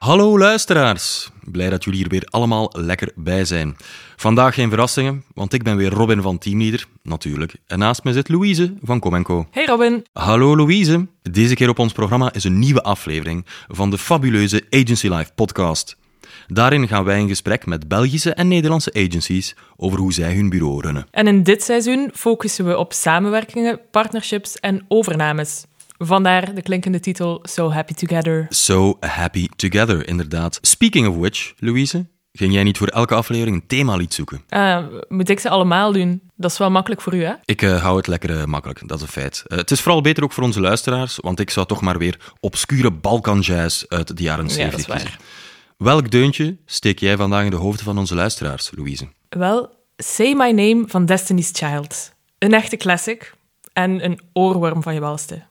Hallo luisteraars, blij dat jullie hier weer allemaal lekker bij zijn. Vandaag geen verrassingen, want ik ben weer Robin van Teamleader, natuurlijk. En naast me zit Louise van Comenco. Hey Robin. Hallo Louise. Deze keer op ons programma is een nieuwe aflevering van de fabuleuze Agency Life podcast. Daarin gaan wij in gesprek met Belgische en Nederlandse agencies over hoe zij hun bureau runnen. En in dit seizoen focussen we op samenwerkingen, partnerships en overnames. Vandaar de klinkende titel So Happy Together. So Happy Together, inderdaad. Speaking of which, Louise, ging jij niet voor elke aflevering een themalied zoeken? Uh, moet ik ze allemaal doen? Dat is wel makkelijk voor u, hè? Ik uh, hou het lekker uh, makkelijk, dat is een feit. Het is vooral beter ook voor onze luisteraars, want ik zou toch maar weer obscure Balkan-jazz uit de jaren 70 ja, kiezen. Welk deuntje steek jij vandaag in de hoofden van onze luisteraars, Louise? Wel, Say My Name van Destiny's Child. Een echte classic en een oorworm van je welste.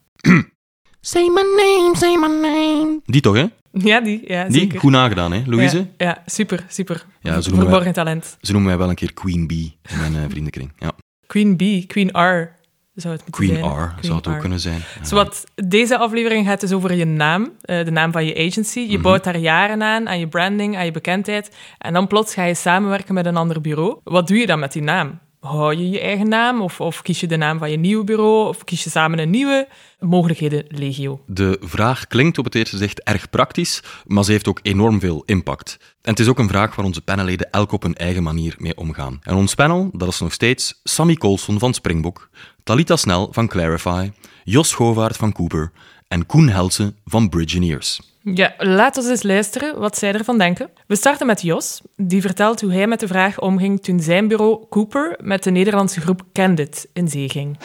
Say my name, say my name. Die toch, hè? Ja, die. Ja, die? Zeker. Goed nagedaan, hè, Louise? Ja, ja super, super. Ja, ze Verborgen wij, talent. Ze noemen mij wel een keer Queen Bee in mijn uh, vriendenkring. Ja. Queen Bee, Queen R zou het Queen zijn. R Queen zou het ook kunnen zijn. Ja. Zowat, deze aflevering gaat dus over je naam, uh, de naam van je agency. Je Mhm. bouwt daar jaren aan, aan je branding, aan je bekendheid. En dan plots ga je samenwerken met een ander bureau. Wat doe je dan met die naam? Hou je je eigen naam of, of kies je de naam van je nieuwe bureau of kies je samen een nieuwe? Mogelijkheden legio. De vraag klinkt op het eerste zicht erg praktisch, maar ze heeft ook enorm veel impact. En het is ook een vraag waar onze panelleden elk op hun eigen manier mee omgaan. En ons panel, dat is nog steeds Sammy Colson van Springbok, Talita Snel van Clarify, Jos Govaert van Cooper en Koen Helsen van Bridgineers. Ja, laten we eens luisteren wat zij ervan denken. We starten met Jos, die vertelt hoe hij met de vraag omging toen zijn bureau Cooper met de Nederlandse groep Candid in zee ging.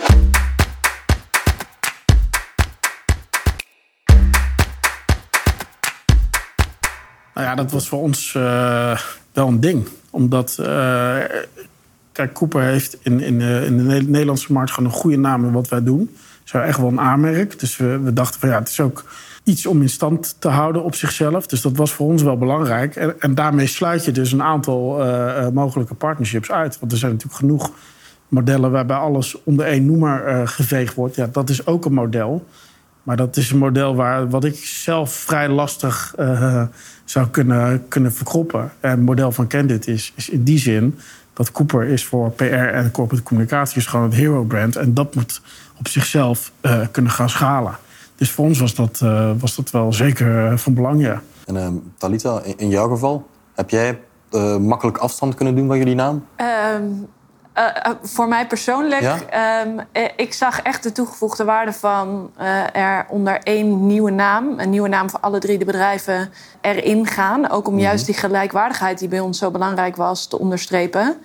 Nou ja, dat was voor ons uh, wel een ding. Omdat, uh, kijk, Cooper heeft in, in, de, in de Nederlandse markt gewoon een goede naam in wat wij doen. Zo echt wel een aanmerk. Dus we, we dachten van ja, het is ook iets om in stand te houden op zichzelf. Dus dat was voor ons wel belangrijk. En, en daarmee sluit je dus een aantal uh, mogelijke partnerships uit. Want er zijn natuurlijk genoeg modellen waarbij alles onder één noemer uh, geveegd wordt. Ja, dat is ook een model. Maar dat is een model waar, wat ik zelf vrij lastig zou kunnen, kunnen verkroppen. En het model van Candid is, is in die zin dat Cooper is voor PR en corporate communicatie is gewoon het hero brand. En dat moet op zichzelf uh, kunnen gaan schalen. Dus voor ons was dat, uh, was dat wel zeker van belang, ja. En uh, Talita, in jouw geval, heb jij makkelijk afstand kunnen doen van jullie naam? Um, uh, voor mij persoonlijk, ja? um, ik zag echt de toegevoegde waarde van er onder één nieuwe naam, een nieuwe naam voor alle drie de bedrijven, erin gaan. Ook om Mhm. juist die gelijkwaardigheid die bij ons zo belangrijk was te onderstrepen.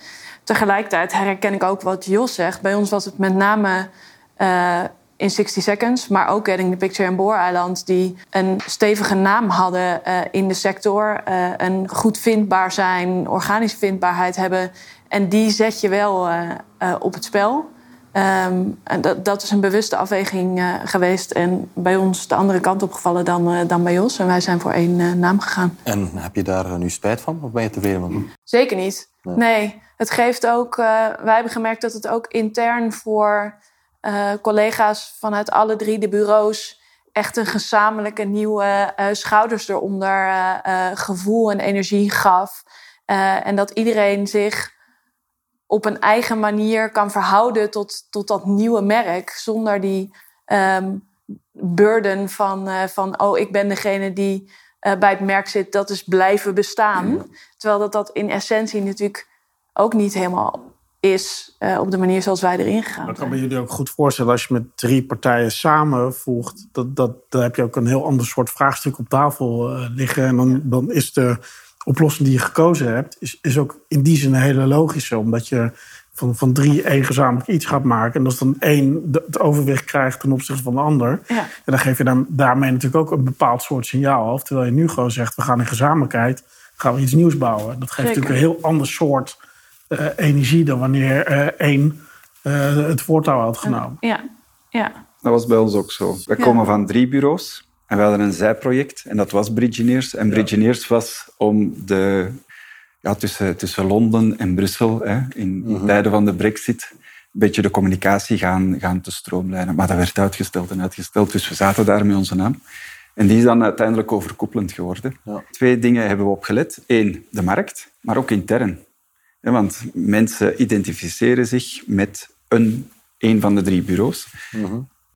Tegelijkertijd herken ik ook wat Jos zegt. Bij ons was het met name in 60 Seconds, maar ook Getting the Picture en Booreiland, die een stevige naam hadden uh, in de sector. Uh, een goed vindbaar zijn, organische vindbaarheid hebben. En die zet je wel uh, op het spel. Um, en dat, dat is een bewuste afweging geweest. En bij ons de andere kant opgevallen dan, dan bij Jos. En wij zijn voor één naam gegaan. En heb je daar nu spijt van? Of ben je tevreden van? Zeker niet. Nee. nee. Het geeft ook... wij hebben gemerkt dat het ook intern voor collega's vanuit alle drie de bureaus echt een gezamenlijke nieuwe uh, schouders eronder uh, gevoel en energie gaf. en dat iedereen zich op een eigen manier kan verhouden tot, tot dat nieuwe merk. Zonder die um, burden van, van, oh, ik ben degene die bij het merk zit, dat is blijven bestaan. Ja. Terwijl dat, dat in essentie natuurlijk ook niet helemaal is uh, op de manier zoals wij erin gegaan Dat kan me jullie ook goed voorstellen als je met drie partijen samenvoegt. Dat, dat, dan heb je ook een heel ander soort vraagstuk op tafel liggen. En dan, dan is de oplossing die je gekozen hebt, is, is ook in die zin een hele logische. Omdat je van, van drie één gezamenlijk iets gaat maken. En als dan één het overwicht krijgt ten opzichte van de ander. Ja. En dan geef je dan, daarmee natuurlijk ook een bepaald soort signaal af. Terwijl je nu gewoon zegt, we gaan in gezamenlijkheid gaan we iets nieuws bouwen. Dat geeft Zeker. natuurlijk een heel ander soort uh, energie dan wanneer uh, één uh, het voortouw had genomen. Ja, ja. Dat was bij ons ook zo. We Ja. komen van drie bureaus en we hadden een zijproject en dat was Bridgineers. En Bridgineers was om de, ja, tussen, tussen Londen en Brussel hè, in, in tijden van de brexit een beetje de communicatie gaan, gaan te stroomlijnen. Maar dat werd uitgesteld en uitgesteld, dus we zaten daar met onze naam. En die is dan uiteindelijk overkoepelend geworden. Ja. Twee dingen hebben we opgelet. Eén, de markt, maar ook intern. Ja, want mensen identificeren zich met een, een van de drie bureaus.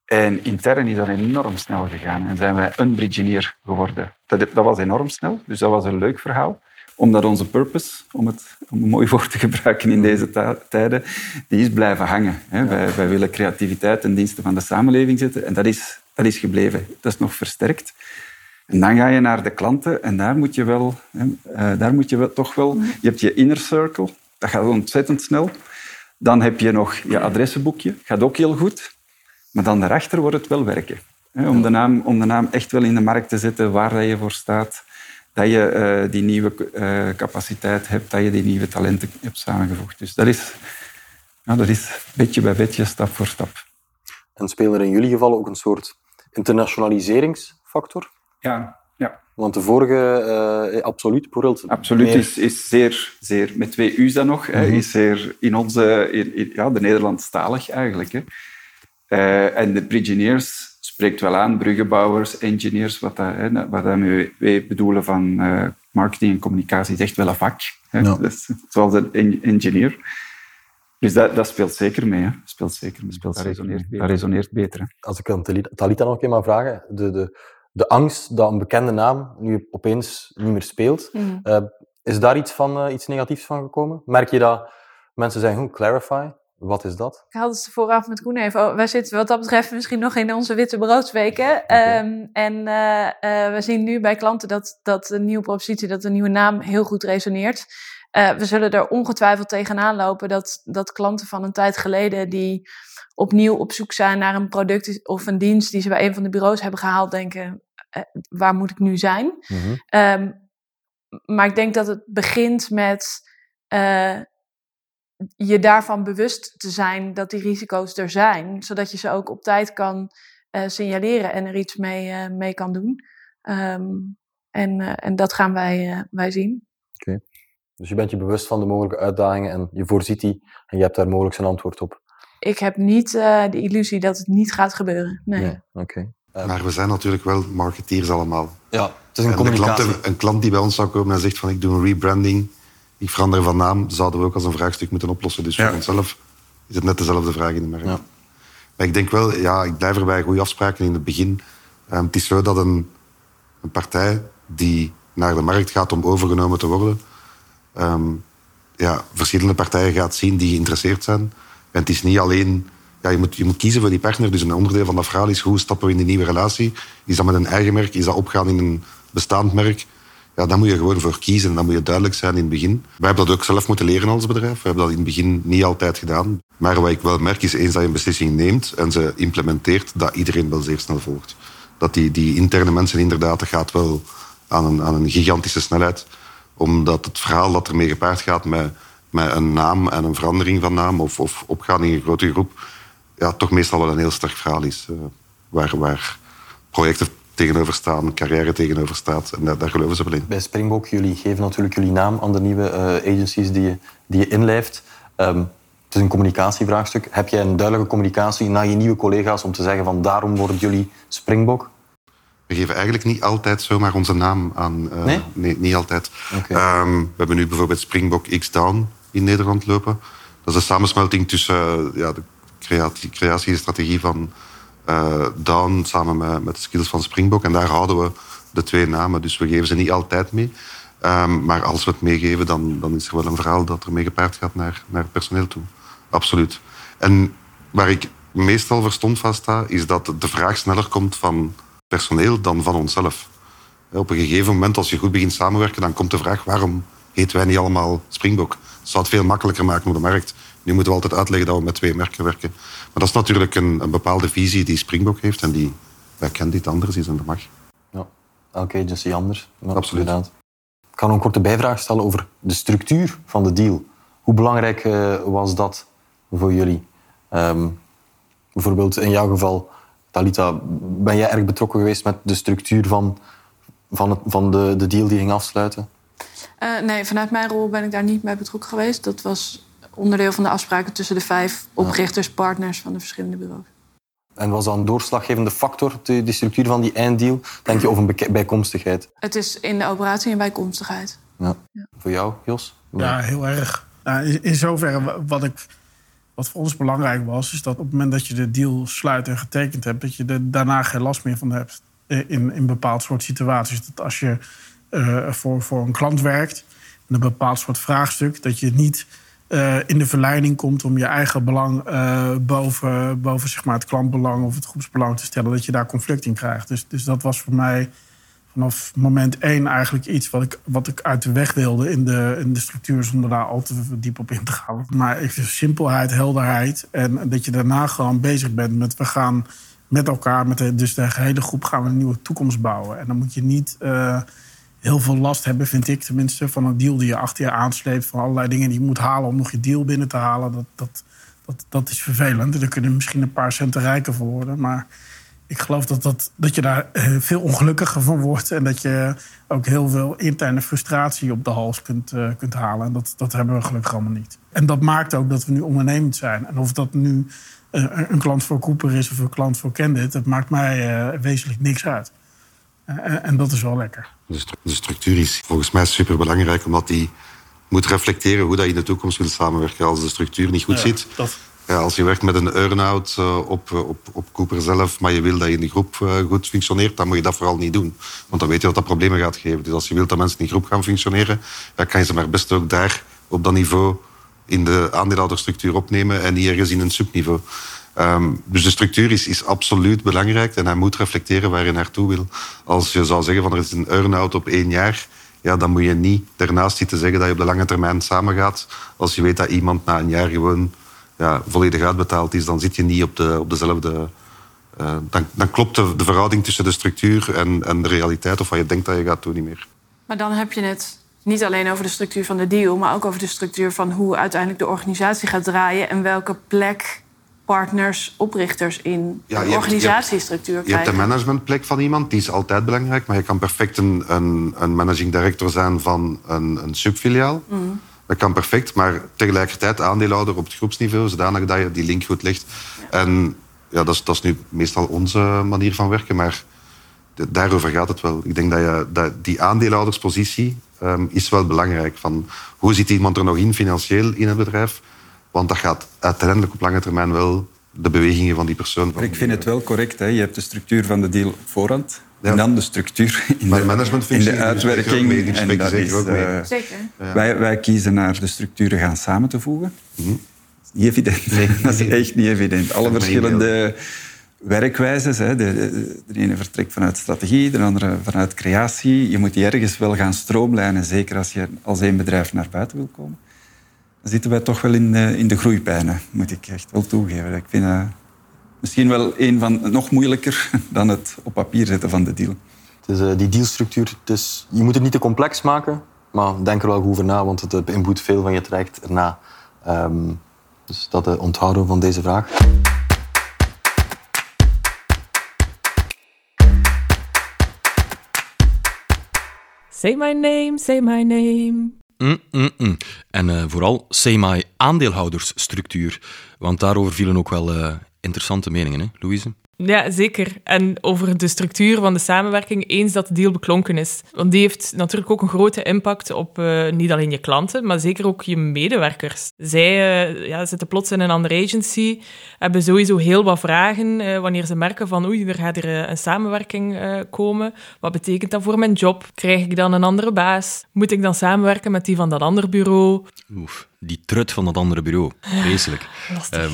En intern is dat enorm snel gegaan. En zijn wij een Bridgineer geworden. Dat, dat was enorm snel, dus dat was een leuk verhaal. Omdat onze purpose, om, het, om een mooi woord te gebruiken in deze tijden, die is blijven hangen. Hè. Wij, wij willen creativiteit ten dienste van de samenleving zetten. En dat is, dat is gebleven. Dat is nog versterkt. En dan ga je naar de klanten en daar moet je wel, hè, eh, daar moet je wel, toch wel... Je hebt je inner circle, dat gaat ontzettend snel. Dan heb je nog je adressenboekje, gaat ook heel goed. Maar dan daarachter wordt het wel werken. Hè, om, de naam, om de naam echt wel in de markt te zetten, waar dat je voor staat. Dat je eh, die nieuwe eh, capaciteit hebt, dat je die nieuwe talenten hebt samengevoegd. Dus dat is, dat is beetje bij beetje, stap voor stap. En spelen er in jullie geval ook een soort internationaliseringsfactor? Ja, ja. Want de vorige, eh absoluut bijvoorbeeld... Absoluut, meer- is, is zeer, zeer, met twee U's dan nog, hè, is zeer in onze, in, in- ja, de Nederlandstalig eigenlijk. Hè. Eh, en de Bridgineers spreekt wel aan, bruggenbouwers, engineers, wat, dat, hè, wat dat we, wij bedoelen van eh, marketing en communicatie, is echt wel een vak. Hè. Ja. Dus, zoals een en- engineer. Dus dat, dat speelt zeker mee. Hè. Speelt zeker mee. Speelt dat, zeker resoneert, mee. dat resoneert beter. Hè. Als ik aan Tali- Talita nog een keer mag vragen, de, de, de angst dat een bekende naam nu opeens niet meer speelt, Mhm. eh, is daar iets, van, iets negatiefs van gekomen? Merk je dat mensen zeggen, hoe clarify, wat is dat? Ik had het vooraf met Koen even. over. Wij zitten wat dat betreft misschien nog in onze witte broodsweken. Ehm, en eh, we zien nu bij klanten dat, dat de nieuwe propositie, dat de nieuwe naam heel goed resoneert. Eh, we zullen er ongetwijfeld tegenaan lopen dat, dat klanten van een tijd geleden die opnieuw op zoek zijn naar een product of een dienst die ze bij een van de bureaus hebben gehaald, denken, waar moet ik nu zijn? Ehm, maar ik denk dat het begint met je daarvan bewust te zijn dat die risico's er zijn, zodat je ze ook op tijd kan eh, signaleren en er iets mee, eh, mee kan doen. Ehm, en, eh, en dat gaan wij, eh, wij zien. Dus je bent je bewust van de mogelijke uitdagingen en je voorziet die en je hebt daar mogelijk een antwoord op. Ik heb niet eh, de illusie dat het niet gaat gebeuren. Nee. Oké. Maar we zijn natuurlijk wel marketeers allemaal. ja, het is een En communicatie. klant, een klant die bij ons zou komen en zegt van ik doe een rebranding, ik verander van naam, zouden we ook als een vraagstuk moeten oplossen. Dus Ja. voor onszelf is het net dezelfde vraag in de markt. Ja. Maar ik denk wel, ja, ik blijf erbij goede afspraken in het begin. Ehm, het is zo dat een, een partij die naar de markt gaat om overgenomen te worden, ehm, ja, verschillende partijen gaat zien die geïnteresseerd zijn. En het is niet alleen... Ja, je, moet, je moet kiezen voor die partner. Dus een onderdeel van dat verhaal is hoe stappen we in die nieuwe relatie. Is dat met een eigen merk? Is dat opgaan in een bestaand merk? Ja, daar moet je gewoon voor kiezen. En dan moet je duidelijk zijn in het begin. Wij hebben dat ook zelf moeten leren als bedrijf. We hebben dat in het begin niet altijd gedaan. Maar wat ik wel merk is, eens dat je een beslissing neemt en ze implementeert, dat iedereen wel zeer snel volgt. Dat die, die interne mensen inderdaad, dat gaat wel aan een, aan een gigantische snelheid. Omdat het verhaal dat ermee gepaard gaat met, met een naam en een verandering van naam of, of opgaan in een grote groep, ja, toch meestal wel een heel sterk verhaal is. eh, waar, waar projecten tegenover staan, carrière tegenover staat. En daar, daar geloven ze wel in. Bij Springbok, jullie geven natuurlijk jullie naam aan de nieuwe eh, agencies die je, die je inlijft. Ehm, het is een communicatievraagstuk. Heb jij een duidelijke communicatie naar je nieuwe collega's om te zeggen van daarom worden jullie Springbok? We geven eigenlijk niet altijd zomaar onze naam aan. eh, Nee? niet altijd. Ehm, we hebben nu bijvoorbeeld Springbok X-Down in Nederland lopen. Dat is een samensmelting tussen eh, ja, de creatie, creatiestrategie van eh, Down samen met, met de skills van Springbok. En daar houden we de twee namen. Dus we geven ze niet altijd mee. Ehm, maar als we het meegeven, dan, dan is er wel een verhaal dat er gepaard gaat naar, naar het personeel toe. Absoluut. En waar ik meestal verstomd van sta, is dat de vraag sneller komt van personeel dan van onszelf. Op een gegeven moment, als je goed begint samenwerken, dan komt de vraag waarom heten wij niet allemaal Springbok? Dat zou het veel makkelijker maken op de markt. Nu moeten we altijd uitleggen dat we met twee merken werken. Maar dat is natuurlijk een, een bepaalde visie die Springbok heeft en die wij kennen dit anders is en dat mag. Ja, elke agency anders. Maar Absoluut. inderdaad. Ik kan nog een korte bijvraag stellen over de structuur van de deal. Hoe belangrijk eh, was dat voor jullie? Ehm, bijvoorbeeld in jouw geval, Talita, ben jij erg betrokken geweest met de structuur van, van, het, van de, de deal die ging afsluiten? Eh, nee, vanuit mijn rol ben ik daar niet bij betrokken geweest. Dat was onderdeel van de afspraken tussen de vijf oprichters, partners van de verschillende bureaus. En was dat een doorslaggevende factor, de, de structuur van die einddeal? Denk je, of een bijkomstigheid? Het is in de operatie een bijkomstigheid. Ja. Voor jou, Jos? Ja, heel erg. Nou, in, in zoverre, wa- wat, ik, wat voor ons belangrijk was, is dat op het moment dat je de deal sluit en getekend hebt, dat je er daarna geen last meer van hebt in, in bepaald soort situaties. Dat als je eh, voor, voor een klant werkt een bepaald soort vraagstuk, dat je niet eh, in de verleiding komt om je eigen belang eh, boven, boven zeg maar, het klantbelang of het groepsbelang te stellen, dat je daar conflict in krijgt. Dus, dus dat was voor mij vanaf moment één eigenlijk iets wat ik, wat ik uit de weg wilde in de, in de structuur, zonder daar al te diep op in te gaan. Maar simpelheid, helderheid en dat je daarna gewoon bezig bent met we gaan met elkaar, met de, dus de hele groep, gaan we een nieuwe toekomst bouwen. En dan moet je niet eh, heel veel last hebben, vind ik tenminste, van een deal die je achter je aansleept, van allerlei dingen die je moet halen om nog je deal binnen te halen. Dat, dat, dat, dat is vervelend. En daar kunnen misschien een paar centen rijker voor worden, maar ik geloof dat, dat, dat je daar eh, veel ongelukkiger van wordt. En dat je ook heel veel interne frustratie op de hals kunt, eh, kunt halen. En dat, dat hebben we gelukkig allemaal niet. En dat maakt ook dat we nu ondernemend zijn. En of dat nu eh, een klant voor Cooper is of een klant voor Candid... dat maakt mij eh, wezenlijk niks uit. Eh, en- en dat is wel lekker. De, stru- de structuur is volgens mij superbelangrijk, omdat die moet reflecteren hoe dat je in de toekomst wil samenwerken. Als de structuur niet goed Ja, zit, dat- ja, als je werkt met een earn-out eh, op, eh, op, op Cooper zelf, maar je wil dat je in de groep eh, goed functioneert, dan moet je dat vooral niet doen. Want dan weet je dat dat problemen gaat geven. Dus als je wilt dat mensen in die groep gaan functioneren, dan kan je ze maar best ook daar op dat niveau in de aandeelhouderstructuur opnemen en niet ergens in een subniveau. Ehm, dus de structuur is, is absoluut belangrijk en hij moet reflecteren waar je naartoe wil. Als je zou zeggen van er is een earn-out op één jaar, ja, dan moet je niet daarnaast zitten zeggen dat je op de lange termijn samengaat. Als je weet dat iemand na een jaar gewoon ja, volledig uitbetaald is, dan zit je niet op, de, op dezelfde... eh, dan, dan klopt de, de verhouding tussen de structuur en, en de realiteit of wat je denkt dat je gaat doen niet meer. Maar dan heb je het niet alleen over de structuur van de deal, maar ook over de structuur van hoe uiteindelijk de organisatie gaat draaien en welke plek partners, oprichters in Ja, de je hebt- organisatiestructuur Je hebt de krijgen. managementplek van iemand, die is altijd belangrijk, maar je kan perfect een, een, een managing director zijn van een, een subfiliaal. Dat kan perfect, maar tegelijkertijd aandeelhouder op het groepsniveau, zodanig dat je die link goed legt. En ja, dat is, dat is nu meestal onze manier van werken, maar daarover gaat het wel. Ik denk dat, je, dat die aandeelhouderspositie ehm, is wel belangrijk. Van hoe zit iemand er nog in financieel in het bedrijf? Want dat gaat uiteindelijk op lange termijn wel de bewegingen van die persoon. Maar ik vind het wel correct. Hè. Je hebt de structuur van de deal op voorhand. Ja. En dan de structuur in Maar de, managementfunctie, in de uitwerking. mee, en dat zeker is, ook mee. Zeker. wij, wij kiezen naar de structuren gaan samen te voegen. Niet evident. Nee. dat is echt niet evident. Alle verschillende werkwijzes. Hè. De, de, de ene vertrekt vanuit strategie, de andere vanuit creatie. Je moet die ergens wel gaan stroomlijnen, zeker als je als één bedrijf naar buiten wil komen. Dan zitten wij toch wel in de, in de groeipijnen, moet ik echt wel toegeven. Ik vind dat misschien wel een van nog moeilijker dan het op papier zetten van de deal. Het is eh, die dealstructuur. Dus je moet het niet te complex maken, maar denk er wel goed over na, want het eh, beïnvloedt veel van je traject erna. Ehm, dus dat eh, onthouden we van deze vraag. Say my name, say my name. Mm, mm, mm. En eh, vooral CMI aandeelhoudersstructuur. Want daarover vielen ook wel eh, interessante meningen, hè, Louise? Ja, zeker. En over de structuur van de samenwerking, eens dat de deal beklonken is. Want die heeft natuurlijk ook een grote impact op eh, niet alleen je klanten, maar zeker ook je medewerkers. Zij eh, ja, zitten plots in een andere agency, hebben sowieso heel wat vragen eh, wanneer ze merken van oei, er gaat er een samenwerking komen. Wat betekent dat voor mijn job? Krijg ik dan een andere baas? Moet ik dan samenwerken met die van dat andere bureau? Oef, die trut van dat andere bureau. Vreselijk. Lastig. Ehm,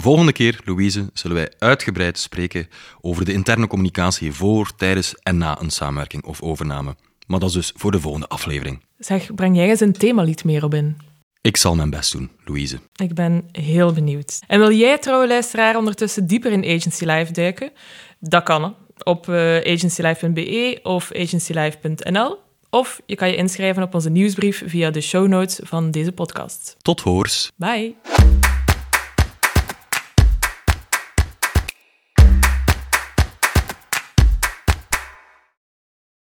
volgende keer, Louise, zullen wij uitgebreid spreken over de interne communicatie voor, tijdens en na een samenwerking of overname. Maar dat is dus voor de volgende aflevering. Zeg, breng jij eens een themalied meer op in? Ik zal mijn best doen, Louise. Ik ben heel benieuwd. En wil jij, trouwe luisteraar, ondertussen dieper in Agency Live duiken? Dat kan op eh, agencylive.be of agencylive.nl. Of je kan je inschrijven op onze nieuwsbrief via de show notes van deze podcast. Tot hoors. Bye!